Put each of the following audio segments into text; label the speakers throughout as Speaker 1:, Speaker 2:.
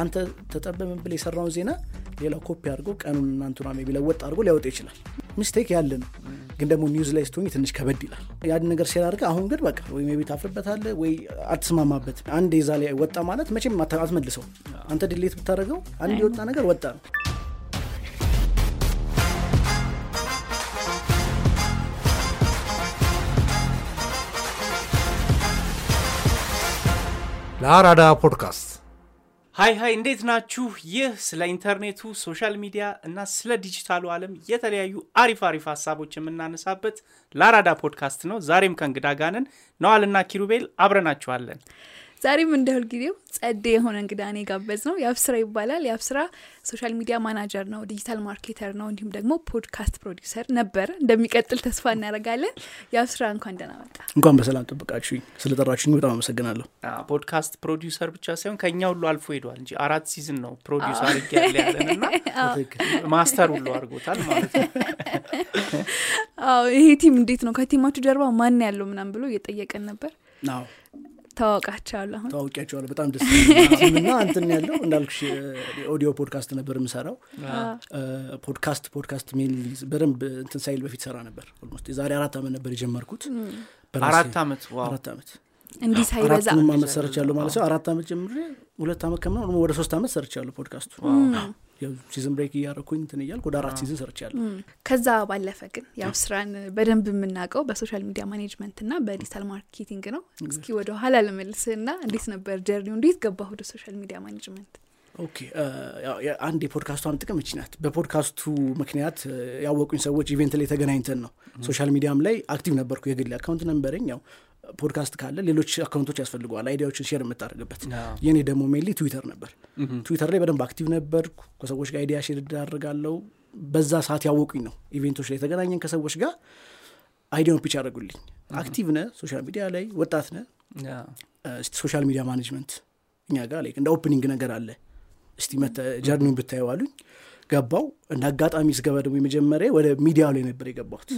Speaker 1: አንተ ተጠበምን ብል የሰራውን ዜና ሌላው ኮፒ አድርጎ ቀኑን እናንቱና ቢ ለወጥ አድርጎ ሊያወጣ ይችላል። ሚስቴክ ያለ ነው። ግን ደግሞ ኒውዝ ላይ ስትሆኝ ትንሽ ከበድ ይላል። ያን ነገር አድርገህ አሁን ግን በቃ ወይ ሜቢ ታፍርበታለ ወይ አትስማማበት። አንድ የዛ ላይ ወጣ ማለት መቼም አት- አትመልሰው አንተ ድሌት ብታደረገው አንድ የወጣ ነገር ወጣ ነው።
Speaker 2: ለአራዳ podcast
Speaker 3: hi hi እንዴት ናችሁ? ይህ ስለ ኢንተርኔቱ social media እና ስለ ዲጂታሉ ዓለም የተለያዩ አሪፍ አሪፍ ሀሳቦች የምናነሳበት ለአራዳ ፖድካስት ነው። ዛሬም ከእንግዳ ጋር ነን። ነዋልና ኪሩቤል አብረናችኋለን።
Speaker 4: ዛሬም እንደ ሁልጊዜው ጸዴ የሆነ እንግዳ ነው የጋበዝነው። የአብስራ ይባላል። የአብስራ social media manager ነው፣ digital marketer ነው፣ እንዲሁም ደግሞ podcast producer ነበር። እንደሚቀጥል ተስፋ እናደርጋለን። የአብስራ እንኳን ደህና መጣ።
Speaker 1: እንኳን በሰላም ጠብቃችሁኝ ስለጠራችሁኝ በጣም አመሰግናለሁ
Speaker 3: podcast producer ብቻ ሳይሆን ከእኛ ሁሉ አልፎ ሄዷል እንጂ አራት season ነው produce አድርጌ ያለ master ሁሉ አድርጎታል ማለት ነው።
Speaker 4: አዎ ይሄ team እንዴት ነው? ከ team ኣችሁ ጀርባ ማን ያለው ምናምን ብሎ እየጠየቀን ነበር። ተዋውቃቸዋል አሁን?
Speaker 1: በጣም ደስ እና እንትን ያለው እንዳልኩሽ audio podcast ነበር የምሰራው። podcast podcast man በደንብ እንትን ሳይል በፊት ሰራ ነበር almost። የዛሬ አራት ዓመት ነበር የጀመርኩት።
Speaker 3: አራት ዓመት
Speaker 1: አራት ዓመት
Speaker 4: እንዲህ ሳይበዛ
Speaker 1: ዓመት ሰርቻለሁ ማለት ነው። አራት ዓመት ጀምሬ ሁለት ዓመት ከምናምን ወደ ሶስት ዓመት ሰርቻለሁ podcast ኡ season break እያረኩኝ እንትን እያልኩ ወደ አራት season ሰርቻለሁ
Speaker 4: ከዛ ባለፈ ግን ያው ስራን በደንብ የምናውቀው በ social media management እና በ digital marketing ነው። እስኪ ወደ ኋላ ልመልስህ እና እንዴት ነበር journey ው? እንዴት ገባህ ወደ social
Speaker 1: media management? okay አንድ የፖድካስቷን ጥቅም እቺ ናት በፖድካስቱ ምክንያት ያወቁኝ ሰዎች event ላይ ተገናኝተን ነው social media ም ላይ active ነበርኩ የግል account ነበረኝ ያው ፖድካስት ካለ ሌሎች account ኦች ያስፈልገዋል idea ዎችን share
Speaker 3: የምታደርግበት።
Speaker 1: የኔ ደግሞ mainly ትዊተር ነበር። ትዊተር ላይ በደንብ active ነበርኩ። ከሰዎች ጋር idea share አደርጋለሁ በዛ ሰዓት ያወቁኝ ነው event ኦች ላይ የተገናኘን ከሰዎች ጋር። idea ውን pitch ያደርጉልኝ active ነህ social media ላይ ወጣት ነህ social media management እኛ ጋር ላይ እንደ opening ነገር አለ። እስቲ journey ውን ብታየው አሉኝ። ገባሁ። እንደ አጋጣሚ ስገባ ደግሞ የመጀመሪያ ወደ ሚዲያው ላይ ነበር የገባሁት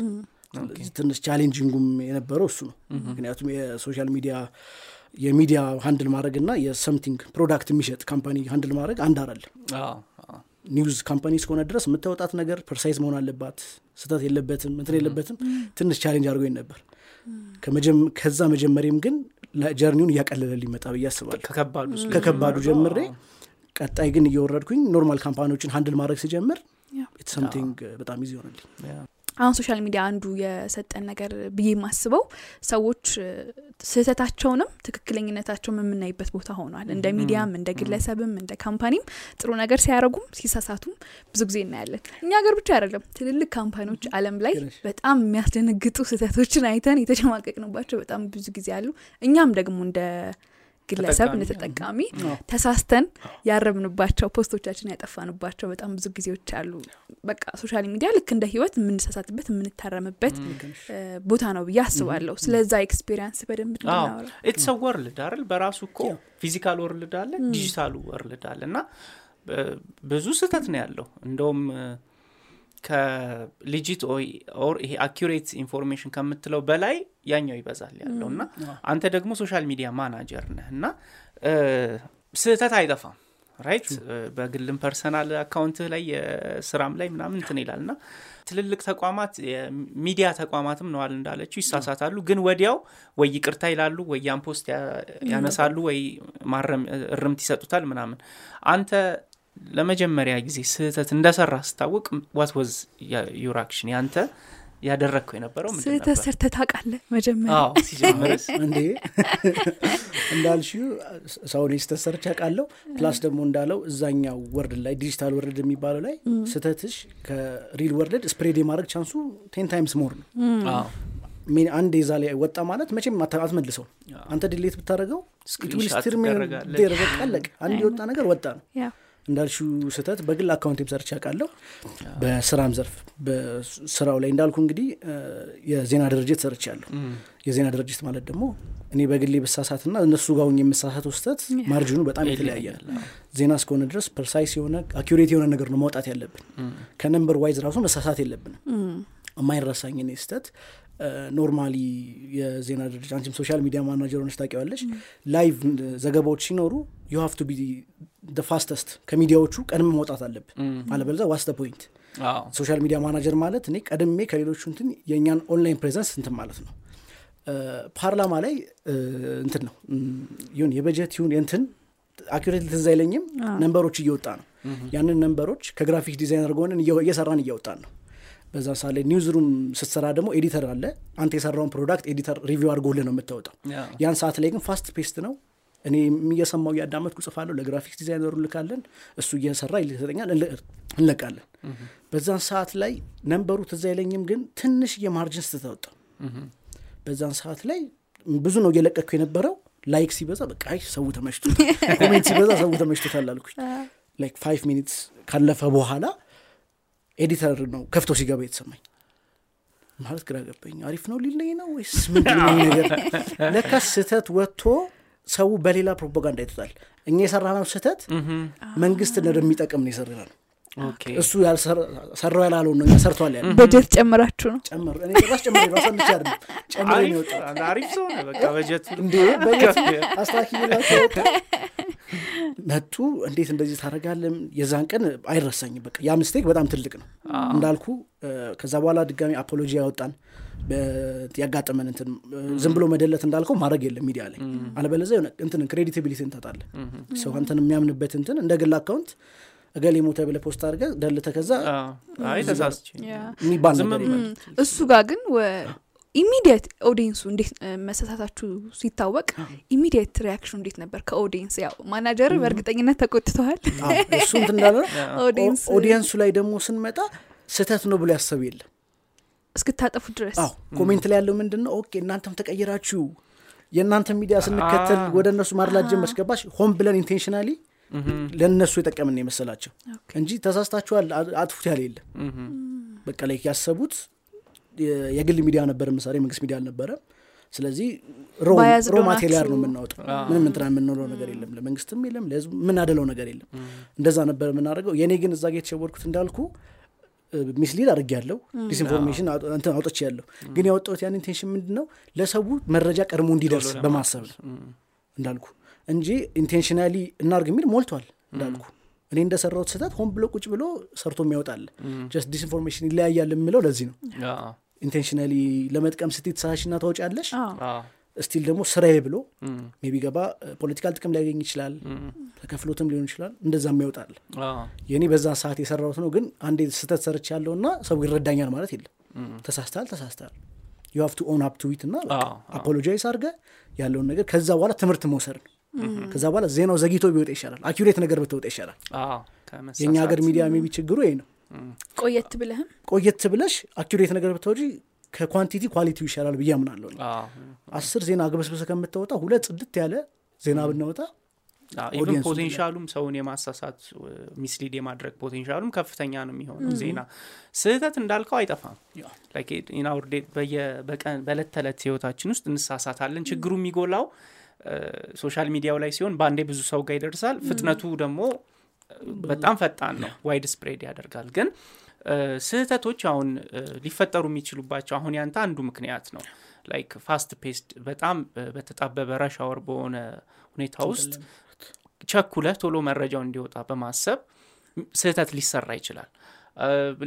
Speaker 1: ትንሽ challenging ኡም የነበረው እሱ ነው። ምክንያቱም የ social media የሚዲያ handle ማድረግ እና የ something product የሚሸጥ company handle ማድረግ አንድ
Speaker 3: አዎ።
Speaker 1: news company እስከሆነ ድረስ የምታወጣት ነገር precise መሆን አለባት ስህተት የለበትም እንትን የለበትም ትንሽ challenge አድርጎኝ ነበር። ከዛ መጀመሪያም ግን journey ውን እያቀለለልኝ መጣ ብዬ አስባለሁ።
Speaker 3: ከከባዱ
Speaker 1: ጀምሬ ቀጣይ ግን እየወረድኩኝ normal company ዎችን handle ማድረግ ሲጀምር something በጣም easy ሆነልኝ።
Speaker 3: yeah።
Speaker 4: አሁን social media አንዱ የሰጠን ነገር ብዬ የማስበው ሰዎች ስህተታቸውንም ትክክለኝነታቸውም የምናይበት ቦታ ሆኗል። እንደ ሚዲያም እንደ ግለሰብም እንደ company ም ጥሩ ነገር ሲያደርጉም ሲሳሳቱም ብዙ ጊዜ እናያለን። እኛ ሀገር ብቻ አይደለም፣ ትልልቅ company ዎች ዓለም ላይ በጣም የሚያስደነግጡ ስህተቶችን አይተን የተሸማቀቅንባቸው በጣም ብዙ ጊዜ አሉ። እኛም ደግሞ እንደ ግለሰብ
Speaker 3: ተጠቃሚ፣
Speaker 4: እንደ ተጠቃሚ
Speaker 1: አዎ።
Speaker 4: ተሳስተን ያፈርንባቸው post ኦቻችን ያጠፋንባቸው በጣም ብዙ ጊዜዎች አሉ። በቃ social media ልክ እንደ ህይወት የምንሳሳትበት የምንታረምበት ቦታ ነው ብዬ አስባለሁ። ስለዛ experience በደንብ
Speaker 3: it's world አይደል? በራሱ እኮ physical world አለ digital ኡ world አለ። እና ብዙ ስህተት ነው ያለው። እንደውም ከ legit or ይሄ accurate information ከምትለው በላይ ያኛው ይበዛል ያለው እና አንተ ደግሞ social media manager ነህ እና ስህተት አይጠፋም። right? በግልም personal account ህ ላይ የስራም ላይ ምናምን እንትን ይላል እና ትልልቅ ተቋማት የሚዲያ ተቋማትም ነዋል እንዳለችው ይሳሳታሉ። ግን ወዲያው ወይ ይቅርታ ይላሉ ወይ ያን post ያነሳሉ ወይ ማረም እርምት ይሰጡታል ምናምን። አንተ ለመጀመሪያ ጊዜ ስህተት እንደሰራ ስታወቅ what was your action ያንተ ያደረግከው የነበረው
Speaker 4: ስህተት
Speaker 3: ነበር?
Speaker 4: ሰርተህ ታውቃለህ? መጀመሪያ?
Speaker 3: አዎ ሲጀምርስ?
Speaker 1: እንዴ? እንዳልሽው ሰውን ስህተት ሰርቼ አውቃለሁ። plus ደግሞ እንዳለው እዛኛው world ላይ digital world የሚባለው ላይ ስህተትሽ ከ real world spread የማድረግ chance ኡ ten times more
Speaker 3: ነው።
Speaker 1: man አንድ የዛ ላይ ወጣ ማለት መቼም አትመልሰው አንተ delete ብታደረገው
Speaker 3: ትደረጋለች።
Speaker 1: ቀለቅ አንድ የወጣ ነገር ወጣ ነው
Speaker 4: ያ
Speaker 1: እንዳልሽው ስህተት በግል account ኤም ሰርቼ አውቃለሁ። በስራም ዘርፍ በስራው ላይ እንዳልኩ እንግዲህ የዜና ድርጅት ሰርቻለሁ። የዜና ድርጅት ማለት ደግሞ እኔ በግሌ ብሳሳትና እነሱ ጋር ሆኜ የምሳሳተው ስህተት margin ኡ በጣም የተለያየ ዜና እስከሆነ ድረስ precise የሆነ accurate የሆነ ነገር ነው ማውጣት ያለብን። ከ number wise ራሱ መሳሳት የለብንም። የማይረሳኝ እኔ ስህተት normally የዜና ድርጅት አንቺም social media manager ሆነች ታውቂዋለሽ። live ዘገባዎች ሲኖሩ you have to be fastest ከሚዲያዎቹ ቀድመን መውጣት አለብን። አለበለዚያ what's the
Speaker 3: point
Speaker 1: social media manager ማለት እኔ ቀድሜ ከሌሎቹ እንትን የእኛን online presence እንትን ማለት ነው። ፓርላማ ላይ እንትን ነው። ይሁን የበጀት ይሁን የእንትን accurate ትዝ አይለኝም። number ኦች እየወጣ ነው። ያንን number ኦች ከ graphic designer ጎንን እየ- እየሰራን እያወጣን ነው። በዛ ሳለ newsroom ስትሰራ ደግሞ editor አለ። አንተ የሰራውን product editor review አድርጎልህ ነው የምታወጣው ያን ሰዓት ላይ ግን fast-paced ነው እኔ እየሰማው እያዳመጥኩ ጽፋለሁ ለ graphics designer ኡ ልካለን እሱ እየሰራ ይሰጠኛል እንለ- እንለቃለን። በዛን ሰዓት ላይ number ኡ ትዝ አይለኝም ግን ትንሽ የ margin ስትተወጣ በዛን ሰዓት ላይ ብዙ ነው እየለቀኩ የነበረው። like ሲበዛ በቃ ሰው ተመችቶታል comment ሲበዛ ሰው ተመችቶታል አልኩኝ። like five minutes ካለፈ በኋላ editor ነው ከፍቶ ሲገባ የተሰማኝ። ማለት ግራ ገባኝ። አሪፍ ነው ሊለኝ ነው ወይስ ምንድን ነገር? ለካ ስህተት ወጥቶ ሰው በሌላ ፕሮፓጋንዳ አይቶታል እኛ የሰራነው ስህተት መንግስት እንደሚጠቅም ነው የሰራ ነው
Speaker 3: okay።
Speaker 1: እሱ ያልሰራ- ሰራው ያላለውን ነው እኛ ሰርቷል ያለ
Speaker 4: በጀት ጨምራችሁ ነው?
Speaker 1: ጨምር። እኔ ጭራሽ ጨምር
Speaker 3: ሰው
Speaker 1: እንዴ? በየት አስተካክላቸው ወጣ መጡ እንዴት እንደዚህ ታደረጋለም የዛን ቀን አይረሳኝም። በቃ ያ ምስቴክ በጣም ትልቅ ነው። እንዳልኩ ከዛ በኋላ ድጋሚ አፖሎጂ ያወጣን ያጋጠመን እንትን ዝም ብሎ መደለት እንዳልከው ማድረግ የለም ሚዲያ ላይ። አለበለዚያ የሆነ እንትን ክሬዲቲቢሊቲ እንታጣለ ሰው አንተን የሚያምንበት እንትን እንደ ግል አካውንት እገሌ ሞተ ብለህ post አድርገህ delete ከዛ
Speaker 3: ተሳስቼ
Speaker 1: የሚባል ነገር
Speaker 4: እሱ ጋር ግን immediate audience ኡ እንዴት እ፣ መሳሳታችሁ ሲታወቅ immediate reaction ኑ እንዴት ነበር ከ audience ያው ማናጀር በእርግጠኝነት ተቆጥተዋል።
Speaker 1: እሱ እንትን እንዳለ audience ኡ ላይ ደግሞ ስንመጣ ስህተት ነው ብሎ ያሰበ የለም
Speaker 4: እስክታጠፉ ድረስ?
Speaker 1: አዎ comment ላይ ያለው ምንድን ነው? okay እናንተም ተቀይራችሁ የእናንተ ሚዲያ ስንከተል ወደ እነሱ ማድላት ጀመርሽ ገባሽ? ሆን ብለን intentionally ለእነሱ የጠቀምን የመሰላቸው። እንጂ ተሳስታችኋል አጥፉት ያለ የለም። በቃ ላይ ያሰቡት የግል ሚዲያ ነበር ምሳሌ መንግስት ሚዲያ አልነበረም። ስለዚህ
Speaker 4: raw
Speaker 1: material ነው የምናወጣው። ምንም እንትና የምንለው ነገር የለም። ለመንግስትም የለም ለህዝብ የምናደለው ነገር የለም። እንደዛ ነበር የምናደርገው። የእኔ ግን እዛ ጋ የተሸወድኩት እንዳልኩ mislead አድርግ ያለው disinformation እንትን አውጥቼ ያለሁ ግን ያወጣሁት ያን intention ምንድን ነው ለሰው መረጃ ቀድሞ እንዲደርስ በማሰብ ነው እንዳልኩ። እንጂ intentionally እናርግ የሚል ሞልቷል እንዳልኩ። እኔ እንደሰራሁት ስህተት ሆን ብሎ ቁጭ ብሎ ሰርቶ የሚያወጣል። just disinformation ይለያያል የምለው ለዚህ ነው። intentionally ለመጥቀም ስትይ ተሳስተሽ ና ታወጫለሽ ስቲል ደግሞ ስራዬ ብሎ maybe ገባ political ጥቅም ሊያገኝ ይችላል ተከፍሎትም ሊሆን ይችላል እንደዛም ያወጣል የእኔ በዛ ሰዓት የሰራሁት ነው ግን አንዴ ስህተት ሰርች ያለው እና ሰው ይረዳኛል ማለት የለም። ተሳስተሃል ተሳስተሃል። you have to own up to it እና apologize አድርገ ያለውን ነገር ከዛ በኋላ ትምህርት መውሰድ ነው። ከዛ በኋላ ዜናው ዘግይቶ ቢወጣ ይሻላል accurate ነገር ብትወጣ ይሻላል። የእኛ ሀገር ሚዲያ maybe ችግሩ ይሄ ነው።
Speaker 4: ቆየት ብለህም?
Speaker 1: ቆየት ብለሽ accurate ነገር ብትወጪ ከ quantity quality ው ይሻላል ብዬ አምናለሁ አስር ዜና ግበስብሰ ከምታወጣ ሁለት ጽድት ያለ ዜና ብናወጣ
Speaker 3: even
Speaker 1: potential
Speaker 3: ኡም ሰውን የማሳሳት mislead የማድረግ potential ኡም ከፍተኛ ነው የሚሆነው ዜና። ስህተት እንዳልከው አይጠፋም። ኢናውርዴት በቀን በእለት ተዕለት ህይወታችን ውስጥ እንሳሳታለን። ችግሩ የሚጎላው social media ው ላይ ሲሆን በአንዴ ብዙ ሰው ጋር ይደርሳል። ፍጥነቱ ደግሞ በጣም ፈጣን ነው። wide spread ያደርጋል። ግን ስህተቶች አሁን ሊፈጠሩ የሚችሉባቸው አሁን ያንተ አንዱ ምክንያት ነው። like fast paced በጣም በተጣበበ rush hour በሆነ ሁኔታ ውስጥ ቸኩለህ ቶሎ መረጃው እንዲወጣ በማሰብ ስህተት ሊሰራ ይችላል።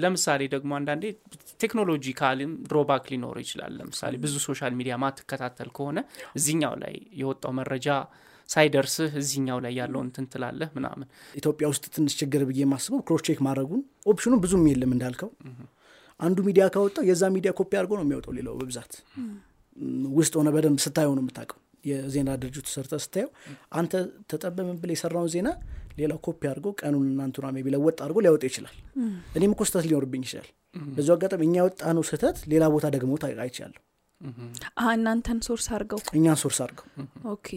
Speaker 3: ለምሳሌ ደግሞ አንዳንዴ technological ም drawback ሊኖር ይችላል። ለምሳሌ ብዙ social media ማትከታተል ከሆነ እዚኛው ላይ የወጣው መረጃ ሳይደርስህ እዚኛው ላይ ያለውን እንትን ትላለህ ምናምን።
Speaker 1: ኢትዮጵያ ውስጥ ትንሽ ችግር ብዬ የማስበው cross check ማድረጉን option ኑ ብዙም የለም እንዳልከው። አንዱ ሚዲያ ካወጣው የዛ ሚዲያ ኮፒ አድርጎ ነው የሚያወጣው ሌላው በብዛት። ውስጥ ሆነ በደንብ ስታየው ነው የምታውቀው። የዜና ድርጅቱ ሰርተ ስታየው አንተ ተጠበምን ብለ የሰራውን ዜና ሌላው ኮፒ አድርጎ ቀኑን እናንቱና ሜቢ ለወጥ አድርጎ ሊያወጣ ይችላል። እኔም እኮ ስህተት ሊኖርብኝ ይችላል። በዚ አጋጣሚ እኛ ያወጣ ነው ስህተት ሌላ ቦታ ደግሞ አይቻለሁ
Speaker 4: እናንተን ሶርስ አድርገው?
Speaker 1: እኛን ሶርስ አድርገው።
Speaker 4: ኦኬ።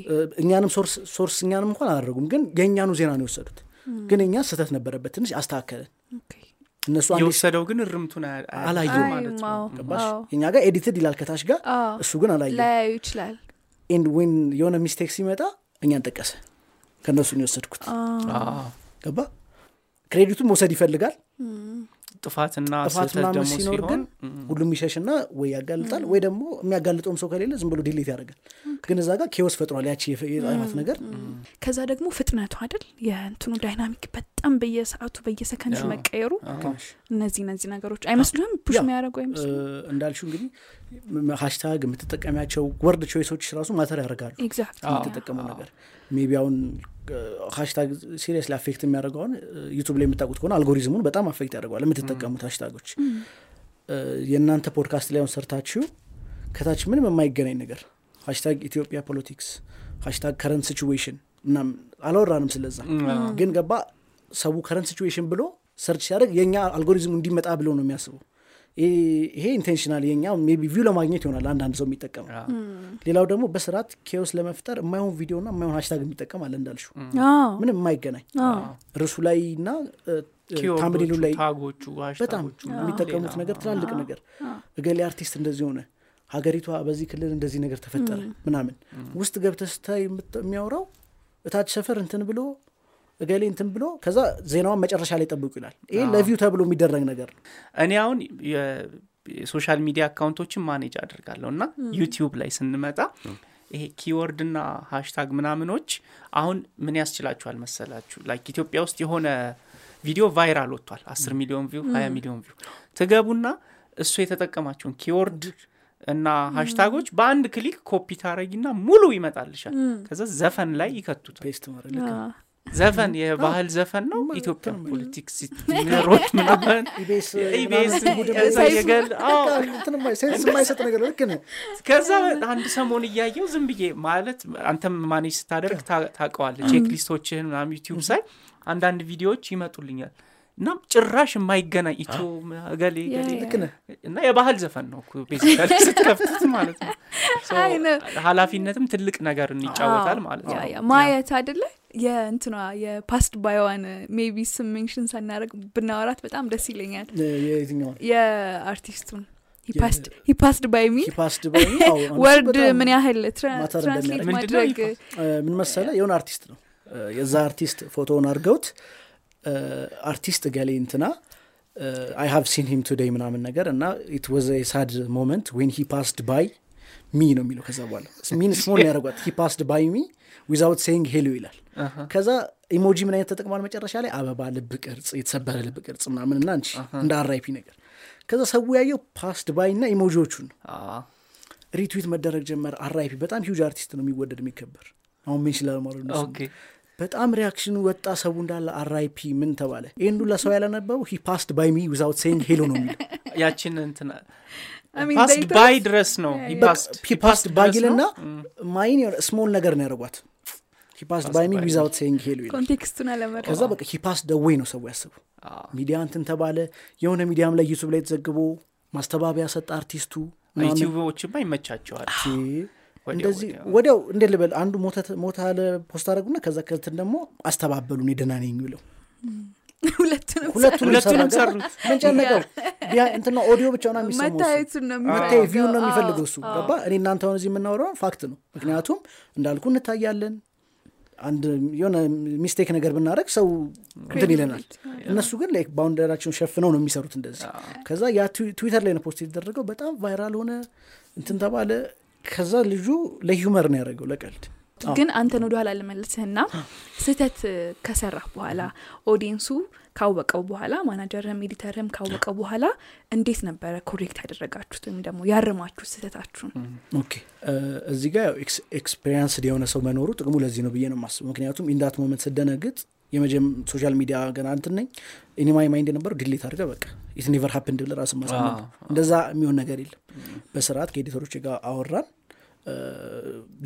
Speaker 1: እኛንም ሶርስ እኛንም እንኳን አላደረጉም ግን የእኛኑ ዜና ነው የወሰዱት። ግን እኛ ስህተት ነበረበት ትንሽ አስተካከለን
Speaker 4: ኦኬ።
Speaker 1: እነሱ አንዴ
Speaker 3: የወሰደው ግን እርምቱን
Speaker 1: አላየውም።
Speaker 3: ማለት ነው።
Speaker 1: እኛ ጋር ኤዲትድ ይላል ከታች ጋር
Speaker 4: አዎ።
Speaker 1: እሱ ግን አላየውም።
Speaker 4: ላያዩ ይችላል።
Speaker 1: and when የሆነ mistake ሲመጣ እኛን ጠቀሰ ከእነሱ ነው የወሰድኩት።
Speaker 3: አዎ።
Speaker 1: ገባ credit ኡን መውሰድ ይፈልጋል
Speaker 3: ጥፋትና
Speaker 1: ጥፋት ምናምን
Speaker 3: ደግሞ
Speaker 1: ሲኖር ግን ሁሉም ይሸሽና ወይ ያጋልጣል ወይ ደግሞ የሚያጋልጠውም ሰው ከሌለ ዝም ብሎ delete ያደርጋል። ግን እዛ ጋር chaos ፈጥሯል ያቺ የጻፋት ነገር።
Speaker 4: ከዛ ደግሞ ፍጥነቱ አይደል? የእንትኑ dynamic በጣም በየሰዓቱ በየሰከንዱ
Speaker 3: አዎ።
Speaker 4: መቀየሩ እነዚህ እነዚህ ነገሮች አይመስሉም push
Speaker 1: ያ፣
Speaker 4: የሚያደርጉ አይመስሉ
Speaker 1: እንዳልሽው እንግዲህ ም- hashtag የምትጠቀሚያቸው word choice ኦች ራሱ matter ያደርጋሉ። የምትጠቀመው ነገር maybe አሁን hashtag seriously affect የሚያደርገውን ዩቱብ ላይ የምታውቁት ከሆነ አልጎሪዝሙን በጣም affect ያደርገዋል የምትጠቀሙት hashtag ኦች? እ፣ የእናንተ ፖድካስት ላይ አሁን ሰርታችሁ ከታች ምንም የማይገናኝ ነገር hashtag ኢትዮጵያ politics hashtag current situation እናም አላወራንም ስለዛ። ግን ገባ ሰው current situation ብሎ search ሲያደርግ የእኛ አልጎሪዝሙ እንዲመጣ ብሎ ነው የሚያስበው። ይሄ- ይሄ intentional የኛ maybe view ለማግኘት ይሆናል አንዳንድ ሰው የሚጠቀመው። ሌላው ደግሞ በስርዓት chaos ለመፍጠር የማይሆን ቪዲዮና የማይሆን hashtag የሚጠቀም አለ እንዳልሽው። ምንም የማይገናኝ ርዕሱ ላይ እና
Speaker 3: thumbnail
Speaker 1: ኡ ላይ በጣም የሚጠቀሙት ነገር ትላልቅ ነገር። እገሌ አርቲስት እንደዚህ ሆነ ሀገሪቷ በዚህ ክልል እንደዚህ ነገር ተፈጠረ ምናምን። ውስጥ ገብተህ ስታይ የሚያወራው እታች ሰፈር እንትን ብሎ እገሌ እንትን ብሎ ከዛ ዜናዋን መጨረሻ ላይ ጠብቁ ይላል። ይሄ ለ view ተብሎ የሚደረግ ነገር ነው።
Speaker 3: እኔ አሁን የ- የ social media account ኦችን manage አድርጋለሁ እና YouTube ላይ ስንመጣ ይሄ keyword ና hashtag ምናምኖች አሁን ምን ያስችላችኋል መሰላችሁ? like ኢትዮጵያ ውስጥ የሆነ ቪዲዮ viral ወጥቷል። አስር ሚሊዮን view ሀያ ሚሊዮን view። ትገቡና እሱ የተጠቀማቸውን keyword እና hashtag ኦች በአንድ click copy ታረጊና ሙሉ ይመጣልሻል። ከዛ ዘፈን ላይ ይከቱታል ዘፈን የባህል ዘፈን ነው? ኢትዮጵያ politics ነገሮች ምናምን
Speaker 1: ኢቤስ
Speaker 3: ኢቢኤስ
Speaker 1: ምናምን ቡድን
Speaker 3: ከዛ
Speaker 1: ላይ
Speaker 3: የገል አዎ
Speaker 1: በቃ እንትን የማይ- sense የማይሰጥ ነገር ልክ ነህ
Speaker 3: ከዛ አንድ ሰሞን እያየው ዝም ብዬ ማለት አንተም manage ስታደርግ ታ- ታውቀዋለህ checklist ኦችህን ምናምን YouTube ሳይ አንዳንድ ቪዲዮዎች ይመጡልኛል። እና ጭራሽ የማይገናኝ ኢትዮ
Speaker 1: ነህ።
Speaker 3: እና የባህል ዘፈን ነው basically ስትከፍቱት ማለት ነው። ኃላፊነትም ትልቅ ነገርን ይጫወታል ማለት ነው።
Speaker 4: ማየት አይደለ የእንትኗ የ passed by ዋን maybe ስም mention ሳናደርግ ብናወራት በጣም ደስ ይለኛል።
Speaker 1: የትኛውን
Speaker 4: የአርቲስቱን he passed by
Speaker 1: me he passed by አዎ፣ አንድ
Speaker 4: word
Speaker 1: በጣም
Speaker 4: ምን ያህል
Speaker 1: matter
Speaker 4: translate
Speaker 1: እንደሚያደርግ።
Speaker 3: ምንድነው
Speaker 4: ማድረግ
Speaker 3: he pa-
Speaker 1: እ፣ ምን መሰለ የሆነ አርቲስት ነው። እ፣ የዛ አርቲስት ፎቶውን አድርገውት እ፣ አርቲስት ገሌ እንትና I have seen him today ምናምን ነገር እና it was a sad moment when he passed by me ነው የሚለው ከዛ በኋላ me ን small ያደረጓት። He passed by me without saying hello ይላል። ከዛ emoji ምን አይነት ተጠቅሟል መጨረሻ ላይ? አበባ ልብ ቅርጽ የተሰበረ ልብ ቅርጽ ምናምን እና አንቺ እንደ RIP ነገር። ከዛ ሰው ያየው passed by እና emoji ዎቹን
Speaker 3: ነው።
Speaker 1: retweet መደረግ ጀመር RIP በጣም ሂውጅ አርቲስት ነው የሚወደድ የሚከበር። አሁን ሜንሽን ላለማድረግ በጣም ሪያክሽኑ ወጣ ሰው እንዳለ አራይፒ ምን ተባለ? ይህን ሁላ ሰው ያላነበበው ሂ ፓስድ ባይ ሚ ዊዛውት ሴይንግ ሄሎ ነው የሚለው።
Speaker 3: ያችን
Speaker 4: mean,
Speaker 3: ፓስድ ባይ ድረስ ነው
Speaker 4: Yeah,
Speaker 3: ሂ
Speaker 4: yeah.
Speaker 3: ፓስድ
Speaker 1: ሂ ፓስድ ባጊልና ማይን ስሞል ነገር ነው ያደርጓት ሂ ፓስድ ባይ ሚ
Speaker 3: by me.
Speaker 1: ዊዛውት ሴይንግ ሄሎ ይላል
Speaker 4: ኮንቴክስቱን አለመረ
Speaker 1: ከዛ በቃ ሂ ፓስድ ደዌይ ነው ሰው ያስቡ ሚዲያ እንትን ተባለ። የሆነ ሚዲያም ላይ ዩቱብ ላይ ተዘግቦ ማስተባበያ ሰጠ አርቲስቱ YouTube
Speaker 3: ኦችማ ይመቻቸዋል
Speaker 1: እንደዚህ
Speaker 3: ወዲያው።
Speaker 1: እንዴ ልበል አንዱ ሞተ- አለ post አደረጉና ከዛ ከትን ደግሞ አስተባበሉ እኔ ደህና ነኝ ብለው
Speaker 4: ሁለቱንም
Speaker 3: ሰሩት።
Speaker 1: ምን ጨነቀው ቢያ- እንትና ኦዲዮ ብቻ ነው የሚሰማው እሱ።
Speaker 4: መታየቱን ነው
Speaker 1: መታይ view ነው የሚፈልገው እሱ። ገባ እኔ እናንተ አሁን እዚህ የምናወራው fact ነው። ምክንያቱም እንዳልኩ እንታያለን። አንድ የሆነ mistake ነገር ብናደረግ ሰው እንትን ይለናል። እነሱ ግን like boundary ያቸውን ሸፍነው ነው የሚሰሩት እንደዚህ። ከዛ ያ Twi- Twitter ላይ ነው post የተደረገው። በጣም viral ሆነ እንትን ተባለ። ከዛ ልጁ ለ humor ነው ያደረገው ለቀልድ
Speaker 4: ግን አንተን ወደ ኋላ ልመልስህና ስህተት ከሰራህ በኋላ audience ኡ ካወቀው በኋላ manager ህም editor ህም ካወቀው በኋላ እንዴት ነበረ correct ያደረጋችሁት ወይም ደግሞ ያረማችሁት ስህተታችሁን?
Speaker 1: OK። እዚህ ጋር experience የሆነ ሰው መኖሩ ጥቅሙ ለዚህ ነው ብዬ ነው የማስበው። ምክንያቱም in that moment ስደነግጥ የመጀም social media ገና እንትን ነኝ። in my mind የነበረው delete አድርገ በቃ it never happened ብለህ ራስን ማሳመን እንደዛ የሚሆን ነገር የለም። በስርዓት ከ editor ኦች ጋር አወራን።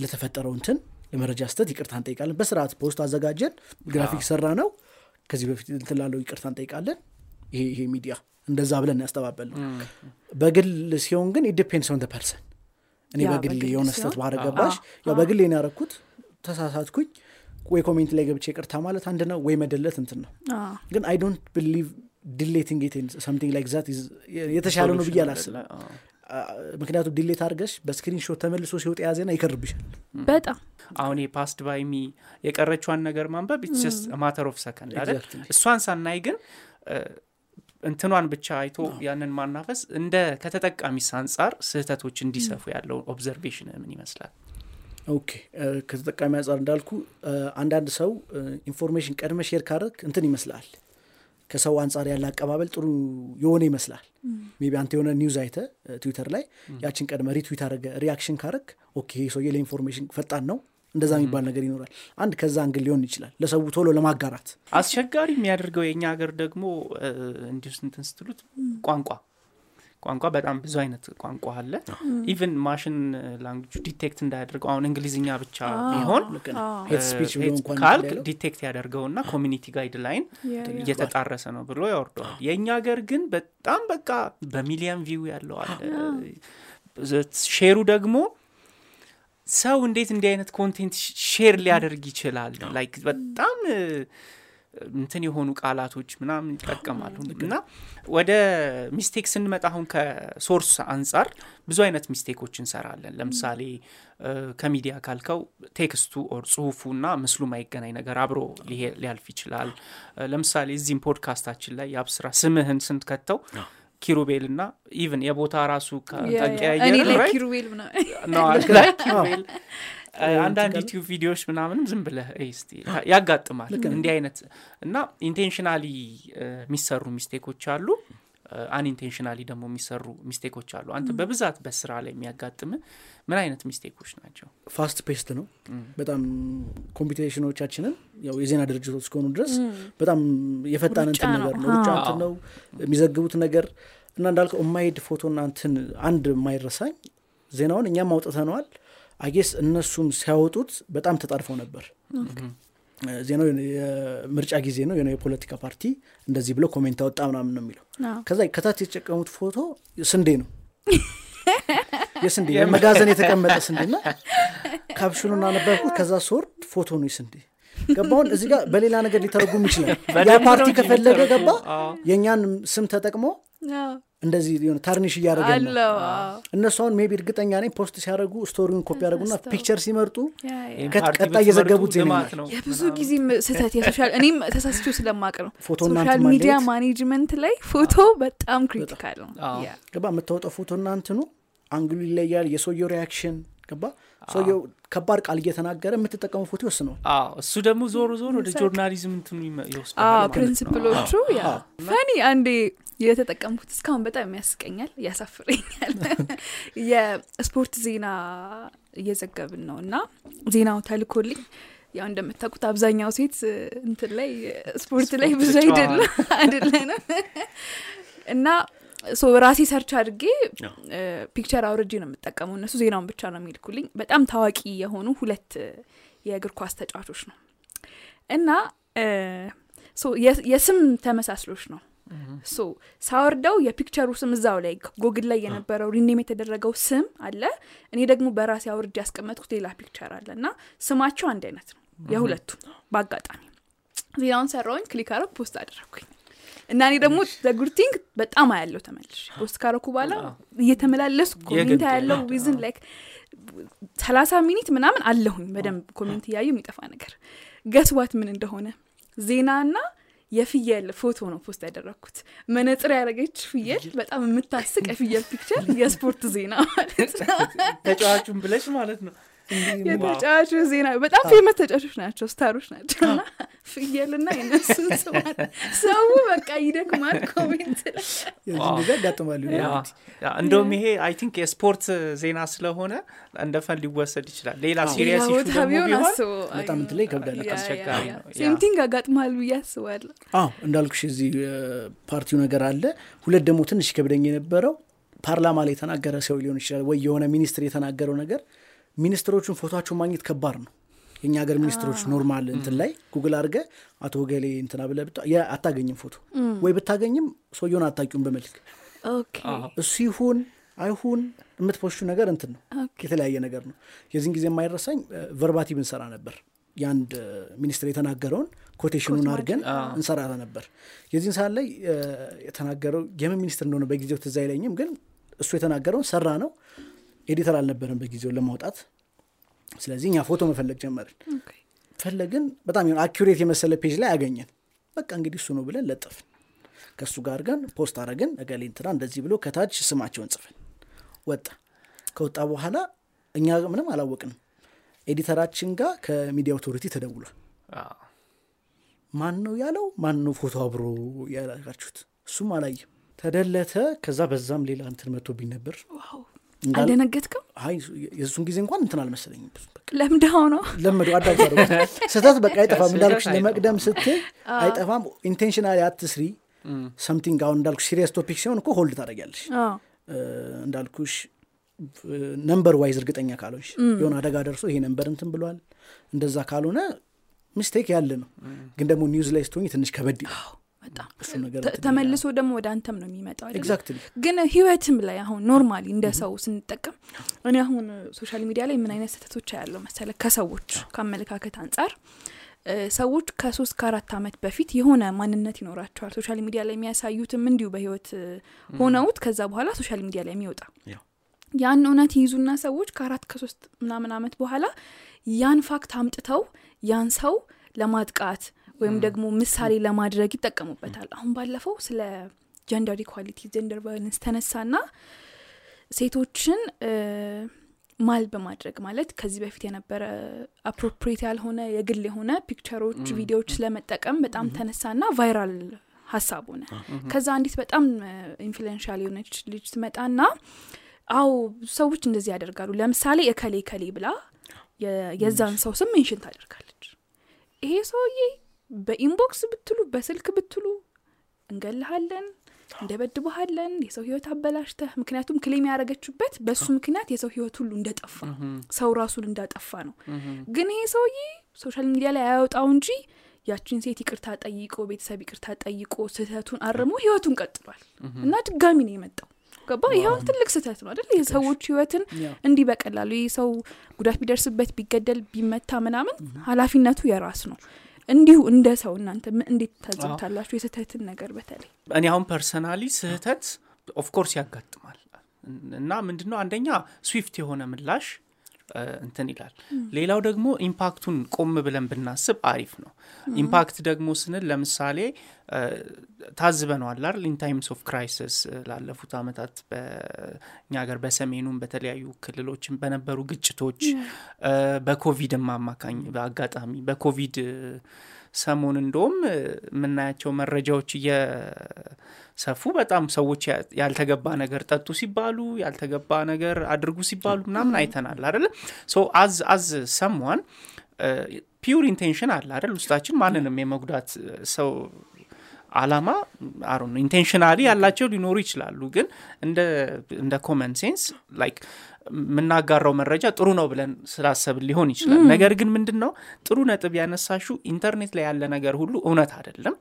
Speaker 1: ለተፈጠረው እንትን ለመረጃ ስተት ይቅርታ እንጠይቃለን። በስርዓት post አዘጋጀን graphic ሰራ ነው ከዚህ በፊት እንትን ላለው ይቅርታ እንጠይቃለን። ይሄ ይሄ ሚዲያ እንደዛ ብለን ያስተባበል ነው በግል ሲሆን ግን it depends on person
Speaker 4: እኔ
Speaker 1: በግል የሆነ? ስተት ባረገባሽ ያው በግል ነው ያረኩት ተሳሳትኩኝ። ወይ comment ላይ ገብቼ ይቅርታ ማለት አንድ ነው ወይ መደለት እንትን ነው። ግን I don't believe deleting something like that የተሻለ ነው ብዬ አላስብም። አ- ምክንያቱም delete አድርገሽ በ screenshot ተመልሶ ሲወጣ ያ ዜና ይከርብሻል።
Speaker 4: በጣም
Speaker 3: አሁን የ passed by me የቀረችዋን ነገር ማንበብ it's matter of second አይደል. እሷን ሳናይ ግን እንትኗን ብቻ አይቶ ያንን ማናፈስ እንደ ከተጠቃሚስ አንጻር ስህተቶች እንዲሰፉ ያለው observation ምን ይመስላል?
Speaker 1: OK ከተጠቃሚ አንጻር እንዳልኩ አንዳንድ ሰው information ቀድመ share ካረግ እንትን ይመስላል ከሰው አንጻር ያለ አቀባበል ጥሩ የሆነ ይመስላል። maybe አንተ የሆነ news አይተ ትዊተር ላይ ያችን ቀድመ retweet አረገ reaction ካረግ OK ሰውዬ ለ information ፈጣን ነው እንደዛ የሚባል ነገር ይኖራል። አንድ ከዛ angle ሊሆን ይችላል። ለሰው ቶሎ ለማጋራት
Speaker 3: አስቸጋሪ የሚያደርገው የእኛ ሀገር ደግሞ እንዲሁ ስንትን ስትሉት ቋንቋ ቋንቋ በጣም ብዙ አይነት ቋንቋ አለ። even machine language detect እንዳያደርገው አሁን እንግሊዝኛ ብቻ ቢሆን ካልክ detect ያደርገውና community guideline
Speaker 4: yeah፣ yeah።
Speaker 3: እየተጣረሰ ነው ብሎ ያወርደዋል። የእኛ ሀገር ግን በጣም በቃ በሚሊየን view ያለው አለ። share ኡ ደግሞ ሰው እንዴት እንዲህ አይነት content share ሊያደርግ ይችላል? like በጣም እንትን የሆኑ ቃላቶች ምናምን ይጠቀማሉ። እና ወደ mistake ስንመጣ አሁን ከ source አንጻር ብዙ አይነት mistake ኦች እንሰራለን። ለምሳሌ ከሚዲያ ካልከው text ኡ or ጽሁፉ እና ምስሉ ማይገናኝ ነገር አብሮ ሊያልፍ ይችላል። ለምሳሌ እዚህም ፖድካስታችን ላይ የአብስራ ስምህን ስንከተው ኪሩቤል እና even የቦታ ራሱ
Speaker 4: ያ፣ ያ። እኔ
Speaker 3: ተቀያየር
Speaker 4: ላይ
Speaker 3: right?
Speaker 4: ኪሩቤል ምናምን
Speaker 3: ነው ላይ ኪሩቤል? እ፣ አንዳንድ YouTube ቪዲዮዎች ምናምንም ዝም ብለህ እይ እስቲ። ያጋጥማል እንዲህ አይነት። እና intentionally የሚሰሩ mistake ኦች አሉ unintentionally ደግሞ የሚሰሩ mistake ኦች አሉ። አንተ በብዛት በስራ ላይ የሚያጋጥም ምን አይነት mistake ኦች ናቸው?
Speaker 1: fast paced ነው። በጣም competition ኦቻችንን ያው የዜና ድርጅቶች እስከሆኑ ድረስ በጣም የፈጣን እንትን ነገር ነው ሩጫ እንትን ነው የሚዘግቡት ነገር እና እንዳልከው የማይሄድ ፎቶና እንትን አንድ የማይረሳኝ ዜናውን እኛም አውጥተነዋል። I guess እነሱም ሲያወጡት በጣም ተጣድፈው ነበር ዜናው የምርጫ ጊዜ ነው የፖለቲካ ፓርቲ እንደዚህ ብሎ comment አወጣ ምናምን ነው የሚለው። ከዛ ከታች የተጠቀሙት ፎቶ ስንዴ ነው። የስንዴ የመጋዘን የተቀመጠ ስንዴና caption ኡን አነበብኩት። ከዛ ስወርድ ፎቶ ነው የስንዴ። ገባውን እዚህ ጋር በሌላ ነገር ሊተረጉም ይችላል። ያ ፓርቲ ከፈለገ ገባ የእኛን ስም ተጠቅሞ እንደዚህ የሆነ tarnish እያደረገ ነው። እነሱ አሁን maybe እርግጠኛ ነኝ post ሲያደርጉ story ውን copy
Speaker 4: ያደረጉና
Speaker 1: picture ሲመርጡ ቀጣይ እየዘገቡት
Speaker 3: ብትመርጡ
Speaker 1: ዜና
Speaker 3: ልማት
Speaker 1: ይሆናል።
Speaker 3: ነው።
Speaker 4: የብዙ ጊዜ ስህተት የ social እኔም ተሳስቼው ስለማቅ ነው። social
Speaker 1: media
Speaker 4: management ላይ ፎቶ በጣም critical ነው።
Speaker 1: ገባ? የምታወጣው ፎቶና እንትኑ angle ኡ ይለያል የሰውየው reaction ገባ? ሰውየው ከባድ ቃል እየተናገረ የምትጠቀመው ፎቶ ይወስነዋል
Speaker 3: አዎ። እሱ ደግሞ ዞሮ ዞሮ ወደ. journalism እንትኑ ይመ-
Speaker 4: አዎ
Speaker 3: ይወስዳል
Speaker 4: principle ኦቹ funny አንዴ የተጠቀምኩት እስካሁን በጣም ያስቀኛል ያሳፍረኛል። የስፖርት ዜና እየዘገብን ነው እና ዜናው ተልኮልኝ ያው እንደምታውቁት አብዛኛው ሴት እንትን ላይ ስፖርት ላይ ብዙ
Speaker 3: ተጫዋች።
Speaker 4: አይደለም አይደለንም። እና so ራሴ search አድርጌ picture አውርጄ ነው የምጠቀመው። እነሱ ዜናውን ብቻ ነው የሚልኩልኝ። በጣም ታዋቂ የሆኑ ሁለት የእግር ኳስ ተጫዋቾች ነው እና የስም ተመሳስሎች ነው so ሳወርደው የ picture ኡ ስም እዛው ላይ ጎግል ላይ የነበረው rename የተደረገው ስም አለ። እኔ ደግሞ በራሴ አውርድ ያስቀመጥኩት ሌላ picture አለ እና ስማቸው አንድ አይነት ነው። የሁለቱም በአጋጣሚ ዜናውን ሰራውኝ click አረግ post አደረግኩኝ እና እኔ ደግሞ the good thing በጣም አያለው ተመልሽ post ካረኩ በኋላ እየተመላለሱ
Speaker 3: comment
Speaker 4: ያለው within like ሰላሳ minute ምናምን አለሁኝ በደንብ comment እያዩ የሚጠፋ ነገር። guess what ምን እንደሆነ? ዜናና የፍየል ፎቶ ነው post ያደረግኩት መነጽር ያደረገች ፍየል? በጣም የምታስቅ የፍየል picture የስፖርት ዜና ማለት ነው።
Speaker 3: ተጫዋቹን ብለሽ ማለት ነው
Speaker 4: የተጫዋቹ ዜና በጣም famous ተጫዋቾች ናቸው star ኦች ናቸው። እና ፍየልና የነሱን ስማት ሰው በቃ ይደክማል
Speaker 1: comment ያጋጥማሉ
Speaker 3: እንደውም ይሄ I think የስፖርት ዜና ስለሆነ እንደ fun ሊወሰድ ይችላል። ሌላ
Speaker 4: serious
Speaker 1: በጣም እንትን ላይ ይከብዳል።
Speaker 3: አስቸጋሪ
Speaker 4: something ያጋጥማል ብዬ አስባለሁ።
Speaker 1: አዎ እንዳልኩሽ እዚህ ፓርቲው ነገር አለ። ሁለት ደግሞ ትንሽ ከብደኝ የነበረው ፓርላማ ላይ የተናገረ ሰው ሊሆን ይችላል ወይ የሆነ ሚኒስትር የተናገረው ነገር ሚኒስትሮቹን ፎቶቸውን ማግኘት ከባድ ነው። የእኛ ሀገር ሚኒስትሮች normal እንትን ላይ ጉግል አድርገ አቶ ገሌ እንትና ብለህ አታገኝም ፎቶ ወይ ብታገኝም ሰውየውን አታውቂውም በመልክ።
Speaker 4: Okay።
Speaker 1: እሱ ይሁን አይሁን የምት post ቹ ነገር እንትን ነው።
Speaker 4: Okay።
Speaker 1: የተለያየ ነገር ነው። የዚህን ጊዜ የማይረሳኝ verbatim እንሰራ ነበር። የአንድ ሚኒስትር የተናገረውን quotation ኡን አድርገን እንሰራ ነበር። የዚህን ሰዓት ላይ የተናገረው የምን ሚኒስትር እንደሆነ በጊዜው ትዝ አይለኝም ግን እሱ የተናገረውን ሰራ ነው editor አልነበረም በጊዜው ለማውጣት። ስለዚህ እኛ ፎቶ መፈለግ ጀመርን። ፈለግን በጣም የሆነ accurate የመሰለ page ላይ አገኘን። በቃ እንግዲህ እሱ ነው ብለን ለጠፍን። ከእሱ ጋር ግን post አረግን እገሌ እንትና እንደዚህ ብሎ ከታች ስማቸውን ጽፈን ወጣ። ከወጣ በኋላ እኛ ምንም አላወቅንም። editor ኣችን ጋር ከ media authority
Speaker 3: ተደውሏል።
Speaker 1: ማን ነው ያለው? ማን ነው ፎቶ አብሮ ያላጋችሁት እሱም አላየም። ተ delete ተ። ከዛ በዛም ሌላ እንትን መጥቶብኝ ነበር
Speaker 4: አልደነገጥክም?
Speaker 1: አይ የእሱን ጊዜ እንኳን እንትን አልመሰለኝም
Speaker 4: ለምደኸው ነው?
Speaker 1: ለመዱ አዳግ ስህተት በቃ አይጠፋም። እንዳልኩሽ ለመቅደም ስትል አይጠፋም። intentionally አትስሪ። something አሁን እንዳልኩሽ serious topic ሲሆን እኮ hold ታደርጊያለሽ። እንዳልኩሽ number wise እርግጠኛ ካልሆንሽ የሆነ አደጋ ደርሶ ይሄ number እንትን ብሏል። እንደዛ ካልሆነ mistake ያለ ነው። ግን ደግሞ news ላይ ስትሆኝ ትንሽ ከበድ ይላል
Speaker 4: በጣም ተመልሶ ደግሞ ወደ አንተም ነው የሚመጣው ግን ህይወትም ላይ አሁን normally እንደ ሰው ስንጠቀም እኔ አሁን social media ላይ ምን አይነት ስህተቶች ያለው መሰለ ከሰዎች ከአመለካከት አንጻር ሰዎች ከሶስት ከአራት ዓመት በፊት የሆነ ማንነት ይኖራቸዋል። social media ላይ የሚያሳዩትም እንዲሁ በህይወት ሆነውት ከዛ በኋላ social media ላይ የሚወጣ ያን እውነት ይይዙና ሰዎች ከአራት ከሶስት ምናምን ዓመት በኋላ ያን fact አምጥተው ያን ሰው ለማጥቃት ወይም ደግሞ ምሳሌ ለማድረግ ይጠቀሙበታል። አሁን ባለፈው ስለ gender equality gender violence ተነሳና ሴቶችን ማል በማድረግ ማለት ከዚህ በፊት የነበረ appropriate ያልሆነ የግል የሆነ picture ኦች ቪዲዮዎች ስለመጠቀም በጣም ተነሳና viral ሀሳብ ሆነ። ከዛ አንዲት በጣም influential የሆነች ልጅ ትመጣና አው ሰዎች እንደዚህ ያደርጋሉ። ለምሳሌ እከሌ እከሌ ብላ የዛን ሰው ስም mention ታደርጋለች። ይሄ ሰውዬ በኢንቦክስ ብትሉ በስልክ ብትሉ እንገልሃለን እንደበድበሃለን የሰው ህይወት አበላሽተህ። ምክንያቱም claim ያደረገችበት በሱ ምክንያት የሰው ህይወት ሁሉ እንደጠፋ ሰው ራሱን እንዳጠፋ ነው። ግን ይሄ ሰውዬ social media ላይ አያወጣው እንጂ ያችን ሴት ይቅርታ ጠይቆ ቤተሰብ ይቅርታ ጠይቆ ስህተቱን አርሞ ህይወቱን ቀጥሏል። እና ድጋሚ ነው የመጣው። ገባ ይኸውን ትልቅ ስህተት ነው አይደል? የሰዎች ህይወትን እንዲህ በቀላሉ ይህ ሰው ጉዳት ቢደርስበት ቢገደል ቢመታ ምናምን ኃላፊነቱ የራስ ነው እንዲሁ እንደ ሰው እናንተ እንዴት ታዘብታላችሁ የስህተትን ነገር በተለይ
Speaker 3: እኔ አሁን personally ስህተት of course ያጋጥማል። እና ምንድነው? አንደኛ swift የሆነ ምላሽ እንትን ይላል። ሌላው ደግሞ impact ኡን ቆም ብለን ብናስብ አሪፍ ነው። impact ደግሞ ስንል ለምሳሌ ታዝበነዋል አይደል? in times of crisis ላለፉት አመታት በእኛ ሀገር በሰሜኑም በተለያዩ ክልሎችም በነበሩ ግጭቶች በኮቪድም አማካኝ በአጋጣሚ በኮቪድ ሰሞን እንደውም የምናያቸው መረጃዎች እየሰፉ በጣም ሰዎች ያልተገባ ነገር ጠጡ ሲባሉ ያልተገባ ነገር አድርጉ ሲባሉ ምናምን አይተናል አደለ አዝ አዝ ሰሟን ፒውር ኢንቴንሽን አለ አይደል? ውስጣችን ማንንም የመጉዳት ሰው አላማ ነው ኢንቴንሽናሊ ያላቸው ሊኖሩ ይችላሉ። ግን እንደ common sense like የምናጋራው መረጃ ጥሩ ነው ብለን ስላሰብን ሊሆን ይችላል። ነገር ግን ምንድን ነው ጥሩ ነጥብ ያነሳሹ ኢንተርኔት ላይ ያለ ነገር ሁሉ እውነት አይደለም።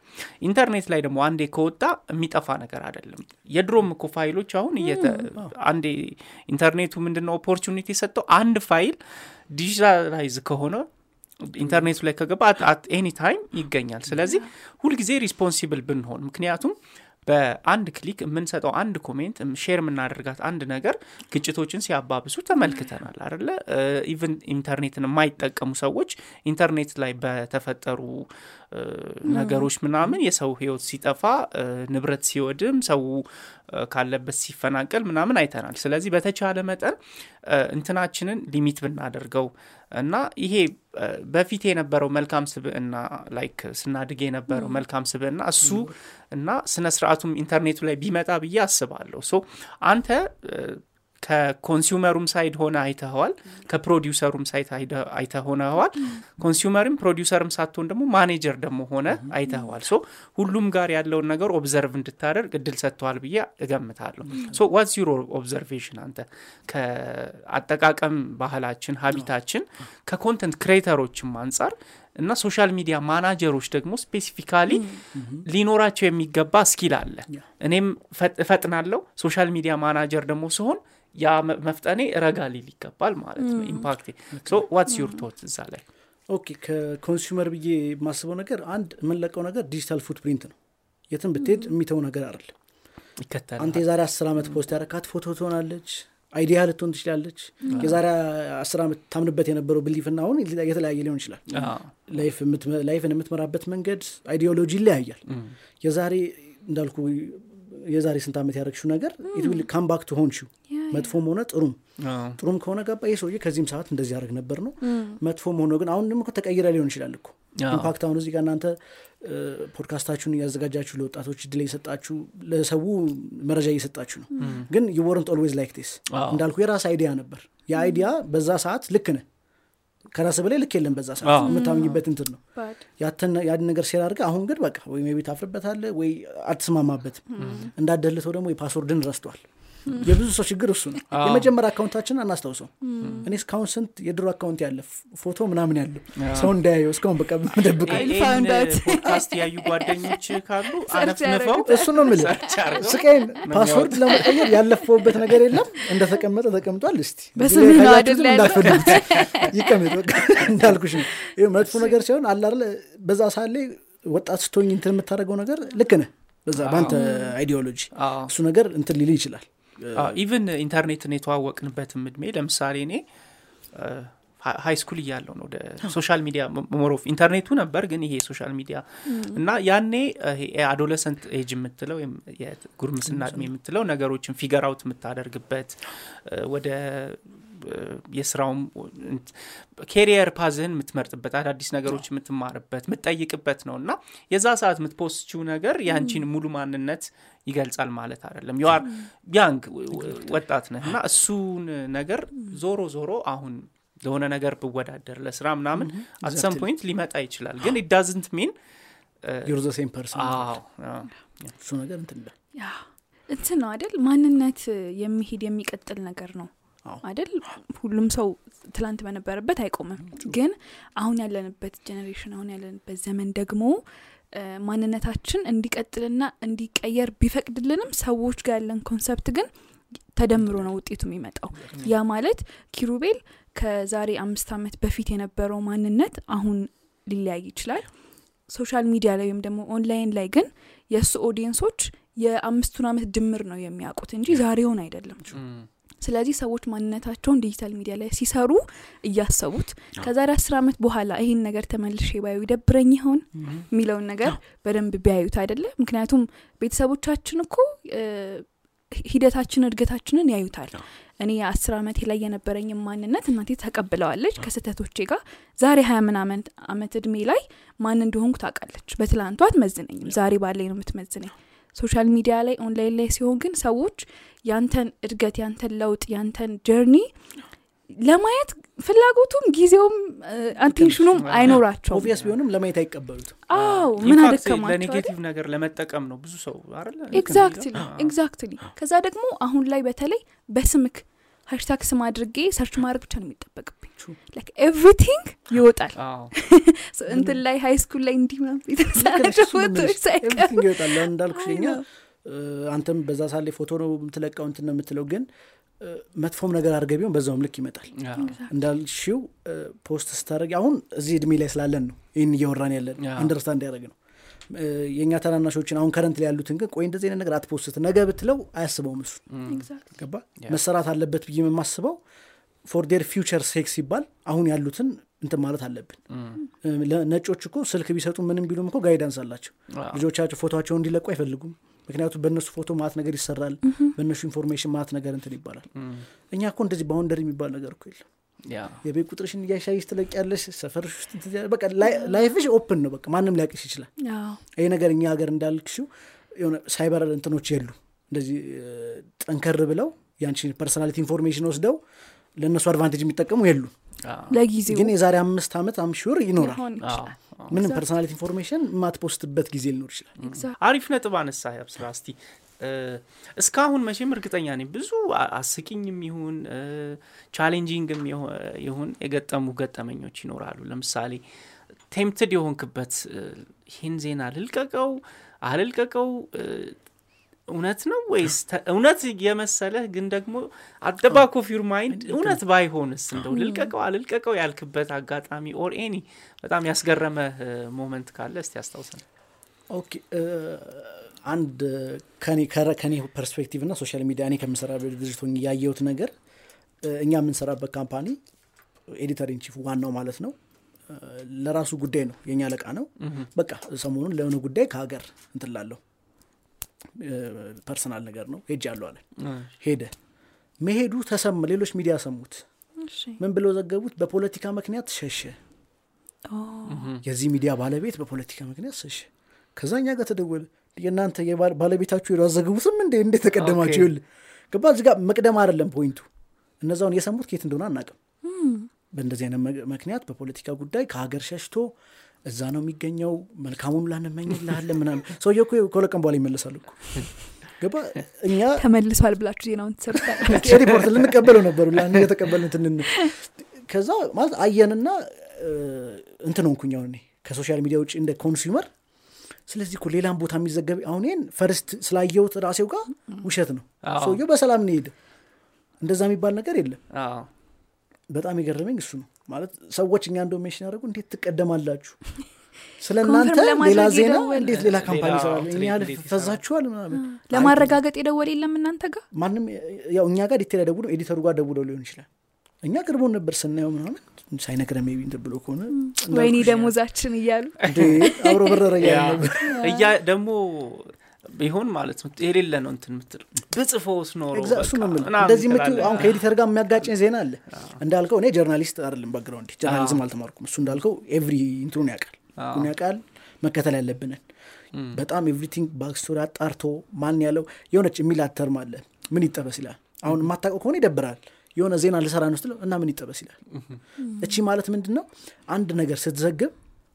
Speaker 3: ኢንተርኔት ላይ ደግሞ አንዴ ከወጣ የሚጠፋ ነገር አይደለም። የድሮም እኮ ፋይሎች አሁን አንዴ ኢንተርኔቱ ምንድነው? opportunity የሰጠው አንድ ፋይል digitalize ከሆነ ኢንተርኔቱ ላይ ከገባ at any time ይገኛል። ስለዚህ ሁልጊዜ responsible ብንሆን ምክንያቱም በአንድ click የምንሰጠው አንድ comment share የምናደርጋት አንድ ነገር ግጭቶችን ሲያባብሱ ተመልክተናል አደለ even ኢንተርኔትን የማይጠቀሙ ሰዎች ኢንተርኔት ላይ በተፈጠሩ ነገሮች ምናምን የሰው ህይወት ሲጠፋ ንብረት ሲወድም ሰው ካለበት ሲፈናቀል ምናምን አይተናል። ስለዚህ በተቻለ መጠን እንትናችንን limit ብናደርገው እና ይሄ በፊት የነበረው መልካም ስብዕና like ስናድግ የነበረው መልካም ስብዕና እሱ እና ስነ ስርዓቱም ኢንተርኔቱ ላይ ቢመጣ ብዬ አስባለሁ። so አንተ ከ consumer ኡም side ሆነ አይተኸዋል? ከ producer ኡም side አይተህ ሆነዋል consumer ም producer ም ሳትሆን ደግሞ ማኔጀር ደግሞ ሆነ አይተኸዋል። so ሁሉም ጋር ያለውን ነገር observe እንድታደርግ እድል ሰጥተዋል ብዬ እገምታለሁ። so what's your observation አንተ? ከአጠቃቀም ባህላችን habit ኣችን ከ content creator ኦችም አንጻር እና social media manager ኦች ደግሞ specifically ሊኖራቸው የሚገባ skill አለ። እኔም ፈጥ- እፈጥናለሁ። social media manager ደግሞ ሲሆን ያ መፍጠኔ ረጋ ሊል ይገባል ማለት ነው። impact ኤ so what's your thought እዛ ላይ?
Speaker 1: okay ከ consumer ብዬ የማስበው ነገር አንድ የምንለቀው ነገር digital footprint ነው። የትም ብትሄድ የሚተው ነገር አይደለም። አንተ የዛሬ አስር ዓመት post ያረካት ፎቶ ትሆናለች idea ልትሆን ትችላለች። የዛሬ አስር ዓመት ታምንበት የነበረው belief ና አሁን የተለያየ ሊሆን ይችላል።
Speaker 3: አዎ።
Speaker 1: life የምትመ- life ን የምትመራበት መንገድ ideology ይለያያል። የዛሬ እንዳልኩ የዛሬ ስንት ዓመት ያደረግሽው ነገር come back
Speaker 4: ያ
Speaker 1: መጥፎም ሆነ ጥሩም። ጥሩም ከሆነ ገባ ይህ ሰውዬ ከዚህም ሰዓት እንደዚህ ያደርግ ነበር ነው። መጥፎም ሆኖ ግን አሁን ደግሞ እኮ ተቀይረ ሊሆን ይችላል እኮ impact አሁን እዚህ ጋር እናንተ ፖድካስታችሁን እያዘጋጃችሁ ለወጣቶች እድል እየሰጣችሁ ለሰው መረጃ እየሰጣችሁ ነው። ግን ዩወረንት ኦልዌዝ ላይክ ቴስ እንዳልኩ የራስ አይዲያ ነበር። የአይዲያ በዛ ሰዓት ልክ ነህ። ከራስ በላይ ልክ የለም በዛ ሰዓት የምታምኝበት እንትን ነው። ያን ነገር ሴር አድርገህ አሁን ግን በቃ ወይ ሜቢ ታፍርበታለህ ወይ አትስማማበትም። እንዳደልተው ደግሞ የፓስወርድን ረስቷል የብዙ ሰው ችግር እሱ ነው። የመጀመሪያ አካውንታችን አናስታውሰው። እኔ እስካሁን ስንት የድሮ አካውንት ያለ ፎቶ ምናምን ያለው ሰው እንዳያየው እስካሁን በቃ መደብቀው
Speaker 4: I
Speaker 3: ይህን
Speaker 4: found out.
Speaker 3: ፖድካስት ያዩ ጓደኞች ካሉ አነፍንፈው
Speaker 1: እሱ ነው
Speaker 3: አድርገው።
Speaker 1: ስቃይን ፓስወርድ ለመቀየር ያለፈውበት ነገር የለም። እንደተቀመጠ ተቀምጧል። እስቲ? እንዳትፈልጉት ይቀመጥ እንዳልኩሽ ነው። መጥፎ ነገር ሲሆን አላለ በዛ ላይ ወጣት ስትሆኝ እንትን የምታደርገው ነገር ልክ ነህ። በዛ በአንተ አይዲዮሎጂ እሱ ነገር እንትን ሊል ይችላል
Speaker 3: even ኢንተርኔትን የተዋወቅንበትም እድሜ ለምሳሌ እኔ high school እያለው ነው ወደ social media more of ኢንተርኔቱ ነበር ግን ይሄ social media እና ያኔ adolescent age የምትለው ወይም የጉርምስና እድሜ የምትለው ነገሮችን figure out የምታደርግበት ወደ የስራውም career path ህን የምትመርጥበት አዳዲስ ነገሮች የምትማርበት የምትጠይቅበት ነው። እና የዛ ሰዓት የምት post ችው ነገር የአንቺን ሙሉ ማንነት ይገልጻል ማለት አይደለም። you are young ወጣት ነህ። እና እሱን ነገር ዞሮ ዞሮ አሁን ለሆነ ነገር ብወዳደር ለስራ ምናምን at some point ሊመጣ ይችላል። ግን it doesn't
Speaker 1: mean you're the same person እሱ ነገር እንትን
Speaker 4: እንትን ነው አይደል? ማንነት የሚሄድ የሚቀጥል ነገር ነው አይደል? ሁሉም ሰው ትላንት በነበረበት አይቆምም። ግን አሁን ያለንበት generation አሁን ያለንበት ዘመን ደግሞ ማንነታችን እንዲቀጥልና እንዲቀየር ቢፈቅድልንም ሰዎች ጋር ያለን concept ግን ተደምሮ ነው ውጤቱ የሚመጣው። ያ ማለት ኪሩቤል ከዛሬ አምስት ዓመት በፊት የነበረው ማንነት አሁን ሊለያይ ይችላል። social media ላይ ወይም ደግሞ ኦንላይን ላይ ግን የእሱ audience ኦች የአምስቱን ዓመት ድምር ነው የሚያውቁት እንጂ ዛሬውን አይደለም ስለዚህ ሰዎች ማንነታቸውን digital media ላይ ሲሰሩ እያሰቡት ከዛሬ አስር ዓመት በኋላ ይህን ነገር ተመልሼ ባየው ይደብረኝ ይሆን የሚለውን ነገር በደንብ ቢያዩት አይደለ? ምክንያቱም ቤተሰቦቻችን እኮ ሂደታችን እድገታችንን ያዩታል። እኔ የአስር ዓመቴ ላይ የነበረኝ ማንነት እናቴ ተቀብለዋለች ከስህተቶቼ ጋር። ዛሬ ሀያ ምናምን አመት እድሜ ላይ ማን እንደሆንኩ ታውቃለች። በትላንቱ አትመዝነኝም። ዛሬ ባለኝ ነው የምትመዝነኝ social media ላይ ኦንላይን ላይ ሲሆን ግን ሰዎች ያንተን እድገት ያንተን ለውጥ ያንተን journey ለማየት ፍላጎቱም ጊዜውም attention ኑም አይኖራቸውም።
Speaker 1: obvious ቢሆንም ለማየት አይቀበሉትም።
Speaker 4: አዎ ምን
Speaker 3: in fact
Speaker 4: አደከማቸው አይደል?
Speaker 3: ለ negative ነገር ለመጠቀም ነው ብዙ ሰው exactly
Speaker 4: exactly ከዛ ደግሞ አሁን ላይ በተለይ በስምህ hashtag ስም አድርጌ search ማድረግ ብቻ ነው የሚጠበቅብኝ።
Speaker 1: True.
Speaker 4: Everything ይወጣል። እንትን ላይ high school ላይ እንዲህ ምናምን ፎቶዎች ሳይቀሩ
Speaker 1: ይወጣል። እንዳልኩሽ እኛ አንተም በዛ ሳሌ ፎቶ ነው የምትለቀው እንትን ነው የምትለው ግን መጥፎም ነገር አድርገህ ቢሆን በዛውም ልክ ይመጣል። እንዳልሽው post ስታደረግ አሁን እዚህ እድሜ ላይ ስላለን ነው ይህን እያወራን ያለን understand ያደረግ ነው የእኛ ታናናሾችን አሁን current ላይ ያሉትን ግን ቆይ እንደዚህ ነገር አት post ነገ ብትለው አያስበውም እሱ።
Speaker 4: Exactly.
Speaker 1: ገባ? መሰራት አለበት ብዬ የማስበው። for their future sakes ሲባል አሁን ያሉትን እንትን ማለት አለብን። ነጮች እኮ ስልክ ቢሰጡ ምንም ቢሉም እኮ guidance አላቸው። ልጆቻቸው ፎቶቸውን እንዲለቁ አይፈልጉም። ምክንያቱም በእነሱ ፎቶ ማት ነገር ይሰራል። በእነሱ information ማት ነገር እንትን ይባላል። እኛ እኮ እንደዚህ boundary የሚባል ነገር እኮ የለም የቤት ቁጥርሽን እያሻይሽ ትለቅ ያለሽ ሰፈርሽ ውስጥ በቃ life ሽ open ነው። በቃ ማንም ሊያቅሽ ይችላል።
Speaker 4: አዎ።
Speaker 1: ይህ ነገር እኛ ሀገር እንዳልክሽው የሆነ ሳይበር እንትኖች የሉ። እንደዚህ ጠንከር ብለው ያንቺን personality information ወስደው ለእነሱ advantage የሚጠቀሙ የሉ።
Speaker 4: ለጊዜው
Speaker 1: ግን የዛሬ አምስት ዓመት
Speaker 4: I'm
Speaker 3: sure
Speaker 4: ይኖራል።
Speaker 1: ምንም
Speaker 4: Exactly.
Speaker 1: personality information የማት post በት ጊዜ ሊኖር ይችላል.
Speaker 3: አሪፍ ነጥብ አነሳ ያብስራ እስቲ እስካሁን መቼም እርግጠኛ ነኝ ብዙ አስቂኝም ይሁን challenging ም ይሁ- ይሁን የገጠሙ ገጠመኞች ይኖራሉ። ለምሳሌ tempted የሆንክበት ይህን ዜና ልልቀቀው አልልቀቀው እውነት ነው ወይስ እውነት የመሰለህ ግን ደግሞ at the back of your mind እውነት ባይሆንስ እንደው ልልቀቀው አልልቀቀው ያልክበት አጋጣሚ or any በጣም ያስገረመ moment ካለ እስቲ ያስታውሰን
Speaker 1: okay አንድ ከኔ perspective እና social media እኔ ከምሰራበት ድርጅት ያየሁት ነገር እኛ የምንሰራበት company editor in chief ዋናው ማለት ነው። ለራሱ ጉዳይ ነው የእኛ አለቃ ነው። በቃ ሰሞኑን ለሆነ ጉዳይ ከሀገር እንትላለሁ personal ነገር ነው ሄጅ ያለው አለ ሄደ። መሄዱ ተሰማ ሌሎች ሚዲያ ሰሙት።
Speaker 4: እሺ።
Speaker 1: ምን ብለው ዘገቡት? በፖለቲካ ምክንያት ሸሸ። የዚህ ሚዲያ ባለቤት በፖለቲካ ምክንያት ሸሸ። ከዛ እኛ ጋር ተደወለ የእናንተ ባለቤታችሁ ሄዱ አዘግቡትም እንዴ? እንዴት ተቀደማችሁ? ይል ገባ እዚህ ጋር መቅደም አይደለም ፖይንቱ። እነዛውን የሰሙት ኬት እንደሆነ አናቅም በእንደዚህ አይነት ምክንያት በፖለቲካ ጉዳይ ከሀገር ሸሽቶ እዛ ነው የሚገኘው መልካሙን ላንመኝልሃለን ምናምን። ሰውየ እኮ ከሁለት በኋላ ይመለሳል እኮ። ገባ? እኛ
Speaker 4: ተመልሷል ብላችሁ ዜናውን ትሰሩታላችሁ?
Speaker 1: ሪፖርት ልንቀበለው ነበሩ ላ የተቀበልን ትንን ከዛ ማለት አየንና እንትን ሆንኩኝ አሁን እኔ። ከሶሻል ሚዲያ ውጭ እንደ ኮንሱመር ስለዚህ እኮ ሌላም ቦታ የሚዘገብ አሁን ይህን ፈርስት ስላየሁት ራሴው ጋር ውሸት ነው። ሰውየው በሰላም ነው የሄደ። እንደዛ የሚባል ነገር የለም። በጣም የገረመኝ እሱ ነው። ማለት ሰዎች እኛ እንደው ሜንሽን ያደረጉ እንዴት ትቀደማላችሁ? ስለ እናንተ ሌላ ዜና እንዴት ሌላ ካምፓኒ ይሰራል? ያህል? ፈዛችኋል ምናምን።
Speaker 4: ለማረጋገጥ የደወል የለም እናንተ ጋር?
Speaker 1: ማንም ያው እኛ ጋር ዲቴል ያደውሉ ኤዲተሩ ጋር ደውለው ሊሆን ይችላል እኛ ቅርቦን ነበር ስናየው ምናምን ሳይነግረን ሜቢ እንትን ብሎ ከሆነ
Speaker 4: ወይኔ ደሞዛችን እያሉ
Speaker 1: አብሮ በረረ
Speaker 3: ያ፣
Speaker 1: እያለ ነበር።
Speaker 3: እያ ደግሞ ቢሆን ማለት ነው የሌለ ነው እንትን ምትል ብጽፎስ ኖሮ
Speaker 1: እሱ ነው እንደዚህ የምትይው
Speaker 3: ትላለህ።
Speaker 1: አሁን ከኤዲተር ጋር የሚያጋጭኝ ዜና አለ። እንዳልከው እኔ ጀርናሊስት አይደለም ባክግራውንድ ጀርናሊዝም አልተማርኩም። እሱ እንዳልከው ኤቭሪ ኢንትሩን ያውቃል። ሁን ያውቃል። መከተል ያለብንን በጣም everything backstory አጣርቶ ማን ያለው የሆነች የሚላት term አለ። ምን ይጠበስ ይላል? አሁን የማታውቀው ከሆነ ይደብራል የሆነ ዜና ልሰራ ነው ስትለው እና ምን ይጠበስ ይላል? እቺ ማለት ምንድን ነው አንድ ነገር ስትዘግብ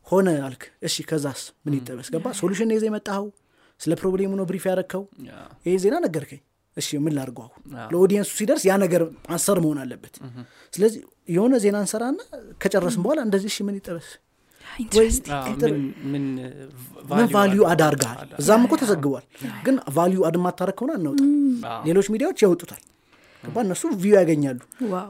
Speaker 1: ሆነ አልክ እሺ ከዛስ ምን ይጠበስ? ገባ solution ይዘህ የመጣኸው? ስለ problem ሙ ነው brief ያረከው ይሄ ዜና ነገርከኝ። እሺ ምን ላድርገው አሁን?
Speaker 3: ለ
Speaker 1: audience ሱ ሲደርስ ያ ነገር answer መሆን አለበት። ስለዚህ የሆነ ዜና እንሰራና ከጨረስን በኋላ እንደዚህ እሺ ምን ይጠበስ?
Speaker 3: ምን- value
Speaker 1: add- እዛም እኮ ተዘግቧል። ግን value add ማታረግ ከሆነ አናውጣ ሌሎች ሚዲያዎች ያወጡታል ገባ? እነሱ view ያገኛሉ።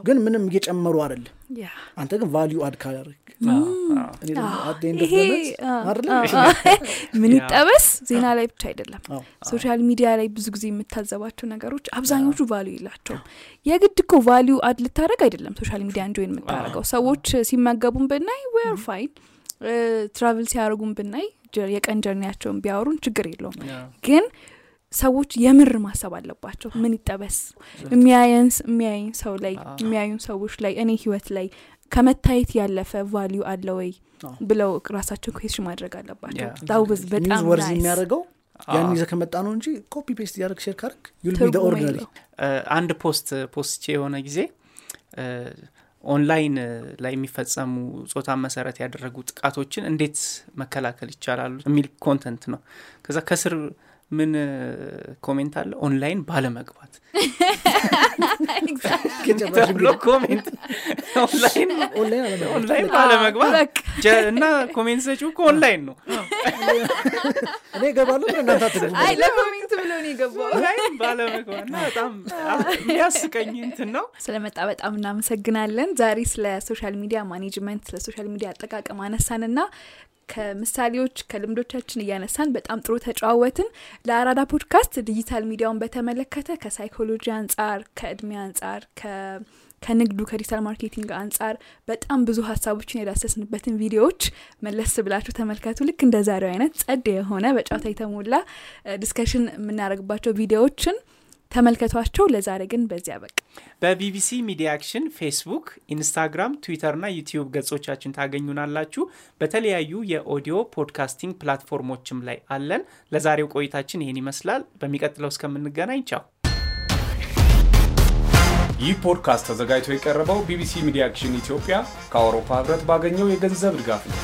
Speaker 1: ግን ምንም እየጨመሩ አይደለም።
Speaker 4: ያ
Speaker 1: አንተ ግን value add ካላደረግ
Speaker 3: አዎ፣ አዎ።
Speaker 1: እኔ ደግሞ at the end of
Speaker 4: ይሄ
Speaker 1: the month
Speaker 4: አ-
Speaker 1: አይደለ?
Speaker 4: አ- አ- ምን ይጠበስ? ዜና ላይ ብቻ አይደለም። social media ላይ ብዙ ጊዜ የምታዘባቸው ነገሮች አብዛኞቹ value የላቸውም። የግድ እኮ value add ልታደረግ አይደለም social media enjoy ን የምታደረገው ሰዎች ሲመገቡን ብናይ we're fine travel ሲያደርጉን ብናይ የቀን journey ያቸውን ቢያወሩን ችግር የለውም። ግን ሰዎች የምር ማሰብ አለባቸው። ምን ይጠበስ? የሚያየን የሚያየኝ ሰው ላይ የሚያዩን ሰዎች ላይ እኔ ህይወት ላይ ከመታየት ያለፈ value አለ ወይ ብለው ራሳቸው question ማድረግ አለባቸው።
Speaker 1: news
Speaker 4: በጣም worth
Speaker 1: የሚያደርገው? ያን ይዘህ ከመጣ ነው እንጂ copy paste እያደረግ share ካርግ you'll be
Speaker 4: ትርጉም
Speaker 1: ordinary
Speaker 4: የለውም።
Speaker 3: እ፣ አንድ post ፖስቼ የሆነ ጊዜ ኦንላይን ላይ የሚፈጸሙ ጾታን መሰረት ያደረጉ ጥቃቶችን እንዴት መከላከል ይቻላሉ የሚል content ነው። ከዛ ከስር ምን comment አለ? ኦንላይን ባለመግባት። ተብሎ
Speaker 1: comment
Speaker 3: online ባለመግባት። እና comment ሰጪው እኮ ኦንላይን ነው።
Speaker 1: እኔ
Speaker 4: አይ ለ comment ብሎ ነው የገባው።
Speaker 3: ባለመግባት በጣም የሚያስቀኝ እንትን ነው።
Speaker 4: ስለመጣ በጣም እናመሰግናለን። ዛሬ ስለ social media management ስለ social media አጠቃቀም አነሳንና ከምሳሌዎች ከልምዶቻችን እያነሳን በጣም ጥሩ ተጨዋወትን ለአራዳ podcast digital media ውን በተመለከተ ከሳይኮሎጂ አንጻር ከእድሜ አንጻር ከንግዱ ከ digital marketing አንጻር በጣም ብዙ ሀሳቦችን የዳሰስንበትን ቪዲዮዎች መለስ ብላችሁ ተመልከቱ። ልክ እንደ ዛሬው አይነት ጸድ የሆነ በጨዋታ የተሞላ discussion የምናደርግባቸው ቪዲዮዎችን ተመልከቷቸው። ለዛሬ ግን በዚያ በቃ።
Speaker 3: በ BBC Media Action Facebook Instagram Twitter ና YouTube ገጾቻችን ታገኙናላችሁ። በተለያዩ የ audio podcasting platform ኦችም ላይ አለን። ለዛሬው ቆይታችን ይህን ይመስላል። በሚቀጥለው እስከምንገናኝ ቻው።
Speaker 5: ይህ ፖድካስት ተዘጋጅቶ የቀረበው BBC Media Action ኢትዮጵያ ከአውሮፓ ህብረት ባገኘው የገንዘብ ድጋፍ ነው።